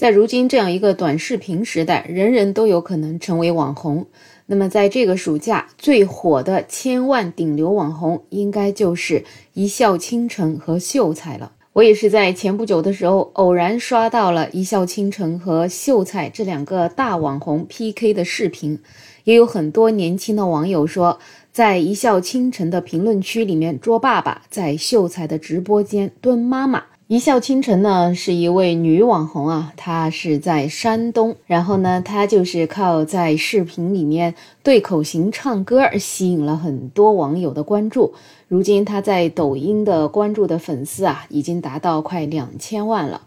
在如今这样一个短视频时代，人人都有可能成为网红。那么，在这个暑假最火的千万顶流网红，应该就是一笑倾城和秀才了。我也是在前不久的时候偶然刷到了一笑倾城和秀才这两个大网红 PK 的视频，也有很多年轻的网友说，在一笑倾城的评论区里面捉爸爸，在秀才的直播间蹲妈妈。一笑倾城呢是一位女网红啊，她是在山东，然后呢，她就是靠在视频里面对口型唱歌吸引了很多网友的关注。如今她在抖音的关注的粉丝啊，已经达到快两千万了。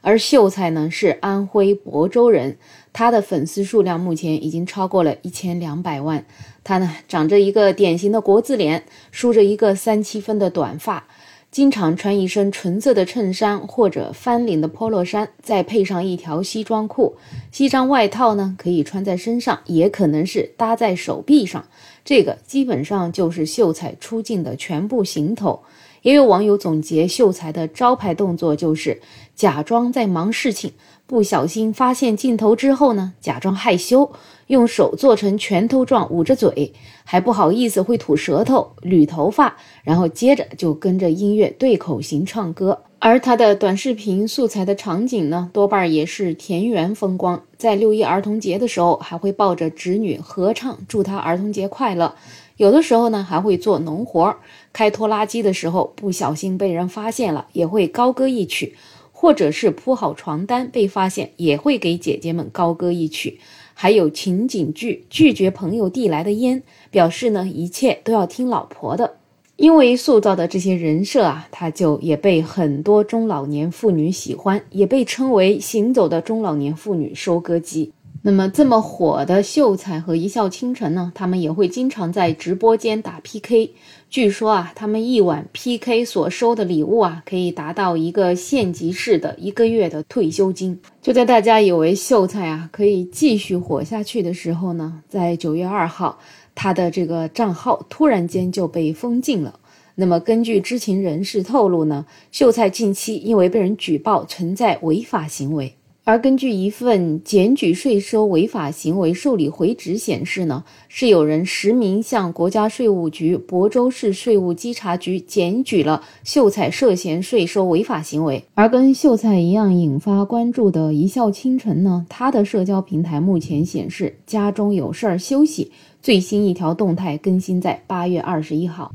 而秀才呢是安徽亳州人，他的粉丝数量目前已经超过了一千两百万。他呢长着一个典型的国字脸，梳着一个三七分的短发。经常穿一身纯色的衬衫或者翻领的 polo 衫，再配上一条西装裤。西装外套呢，可以穿在身上，也可能是搭在手臂上。这个基本上就是秀才出镜的全部行头。也有网友总结，秀才的招牌动作就是假装在忙事情，不小心发现镜头之后呢，假装害羞。用手做成拳头状，捂着嘴，还不好意思会吐舌头、捋头发，然后接着就跟着音乐对口型唱歌。而他的短视频素材的场景呢，多半也是田园风光。在六一儿童节的时候，还会抱着侄女合唱，祝他儿童节快乐。有的时候呢，还会做农活，开拖拉机的时候不小心被人发现了，也会高歌一曲；或者是铺好床单被发现，也会给姐姐们高歌一曲。还有情景剧，拒绝朋友递来的烟，表示呢一切都要听老婆的。因为塑造的这些人设啊，他就也被很多中老年妇女喜欢，也被称为行走的中老年妇女收割机。那么这么火的秀才和一笑倾城呢，他们也会经常在直播间打 PK。据说啊，他们一晚 PK 所收的礼物啊，可以达到一个县级市的一个月的退休金。就在大家以为秀才啊可以继续火下去的时候呢，在九月二号，他的这个账号突然间就被封禁了。那么根据知情人士透露呢，秀才近期因为被人举报存在违法行为。而根据一份检举税收违法行为受理回执显示呢，是有人实名向国家税务局亳州市税务稽查局检举了秀才涉嫌税收违法行为。而跟秀才一样引发关注的一笑倾城呢，他的社交平台目前显示家中有事儿休息，最新一条动态更新在八月二十一号。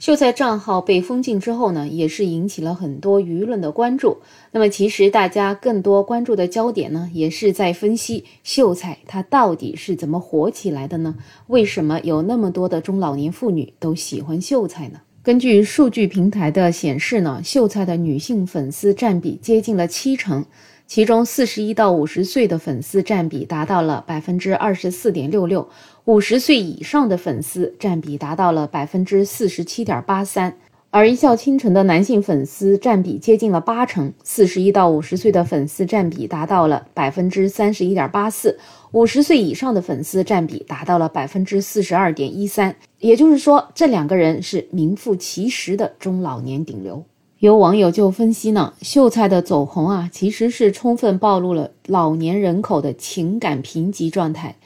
秀才账号被封禁之后呢，也是引起了很多舆论的关注。那么，其实大家更多关注的焦点呢，也是在分析秀才他到底是怎么火起来的呢？为什么有那么多的中老年妇女都喜欢秀才呢？根据数据平台的显示呢，秀才的女性粉丝占比接近了七成。其中，四十一到五十岁的粉丝占比达到了百分之二十四点六六，五十岁以上的粉丝占比达到了百分之四十七点八三，而一笑倾城的男性粉丝占比接近了八成，四十一到五十岁的粉丝占比达到了百分之三十一点八四，五十岁以上的粉丝占比达到了百分之四十二点一三，也就是说，这两个人是名副其实的中老年顶流。有网友就分析呢，秀才的走红啊，其实是充分暴露了老年人口的情感贫瘠状态。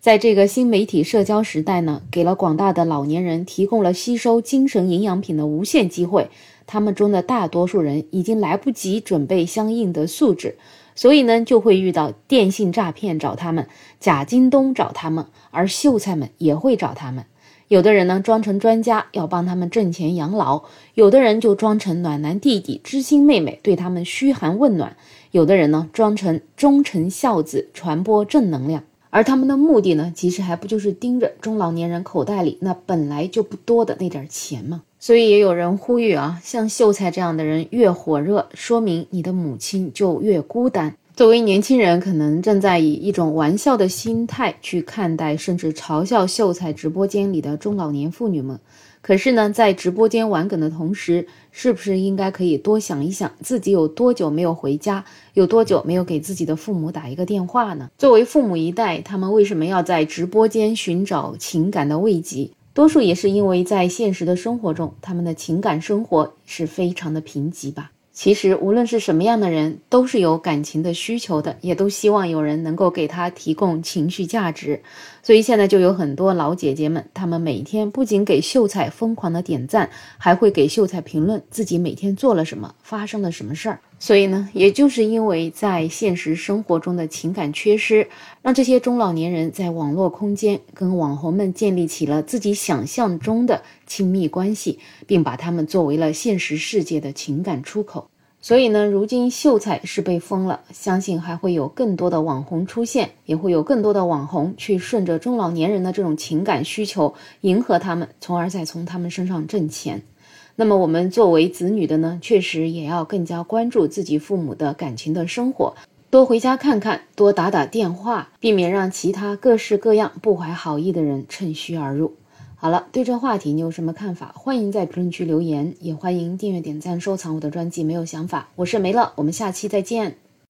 在这个新媒体社交时代呢，给了广大的老年人提供了吸收精神营养品的无限机会。他们中的大多数人已经来不及准备相应的素质，所以呢，就会遇到电信诈骗找他们，假京东找他们，而秀才们也会找他们。有的人呢装成专家要帮他们挣钱养老，有的人就装成暖男弟弟、知心妹妹对他们嘘寒问暖，有的人呢装成忠臣孝子传播正能量，而他们的目的呢，其实还不就是盯着中老年人口袋里那本来就不多的那点钱吗？所以也有人呼吁啊，像秀才这样的人越火热，说明你的母亲就越孤单。作为年轻人，可能正在以一种玩笑的心态去看待，甚至嘲笑秀才直播间里的中老年妇女们。可是呢，在直播间玩梗的同时，是不是应该可以多想一想，自己有多久没有回家，有多久没有给自己的父母打一个电话呢？作为父母一代，他们为什么要在直播间寻找情感的慰藉？多数也是因为在现实的生活中，他们的情感生活是非常的贫瘠吧。其实，无论是什么样的人，都是有感情的需求的，也都希望有人能够给他提供情绪价值。所以现在就有很多老姐姐们，她们每天不仅给秀才疯狂的点赞，还会给秀才评论自己每天做了什么，发生了什么事儿。所以呢，也就是因为在现实生活中的情感缺失，让这些中老年人在网络空间跟网红们建立起了自己想象中的亲密关系，并把他们作为了现实世界的情感出口。所以呢，如今秀才是被封了，相信还会有更多的网红出现，也会有更多的网红去顺着中老年人的这种情感需求迎合他们，从而再从他们身上挣钱。那么我们作为子女的呢，确实也要更加关注自己父母的感情的生活，多回家看看，多打打电话，避免让其他各式各样不怀好意的人趁虚而入。好了，对这话题你有什么看法？欢迎在评论区留言，也欢迎订阅、点赞、收藏我的专辑。没有想法，我是梅乐，我们下期再见。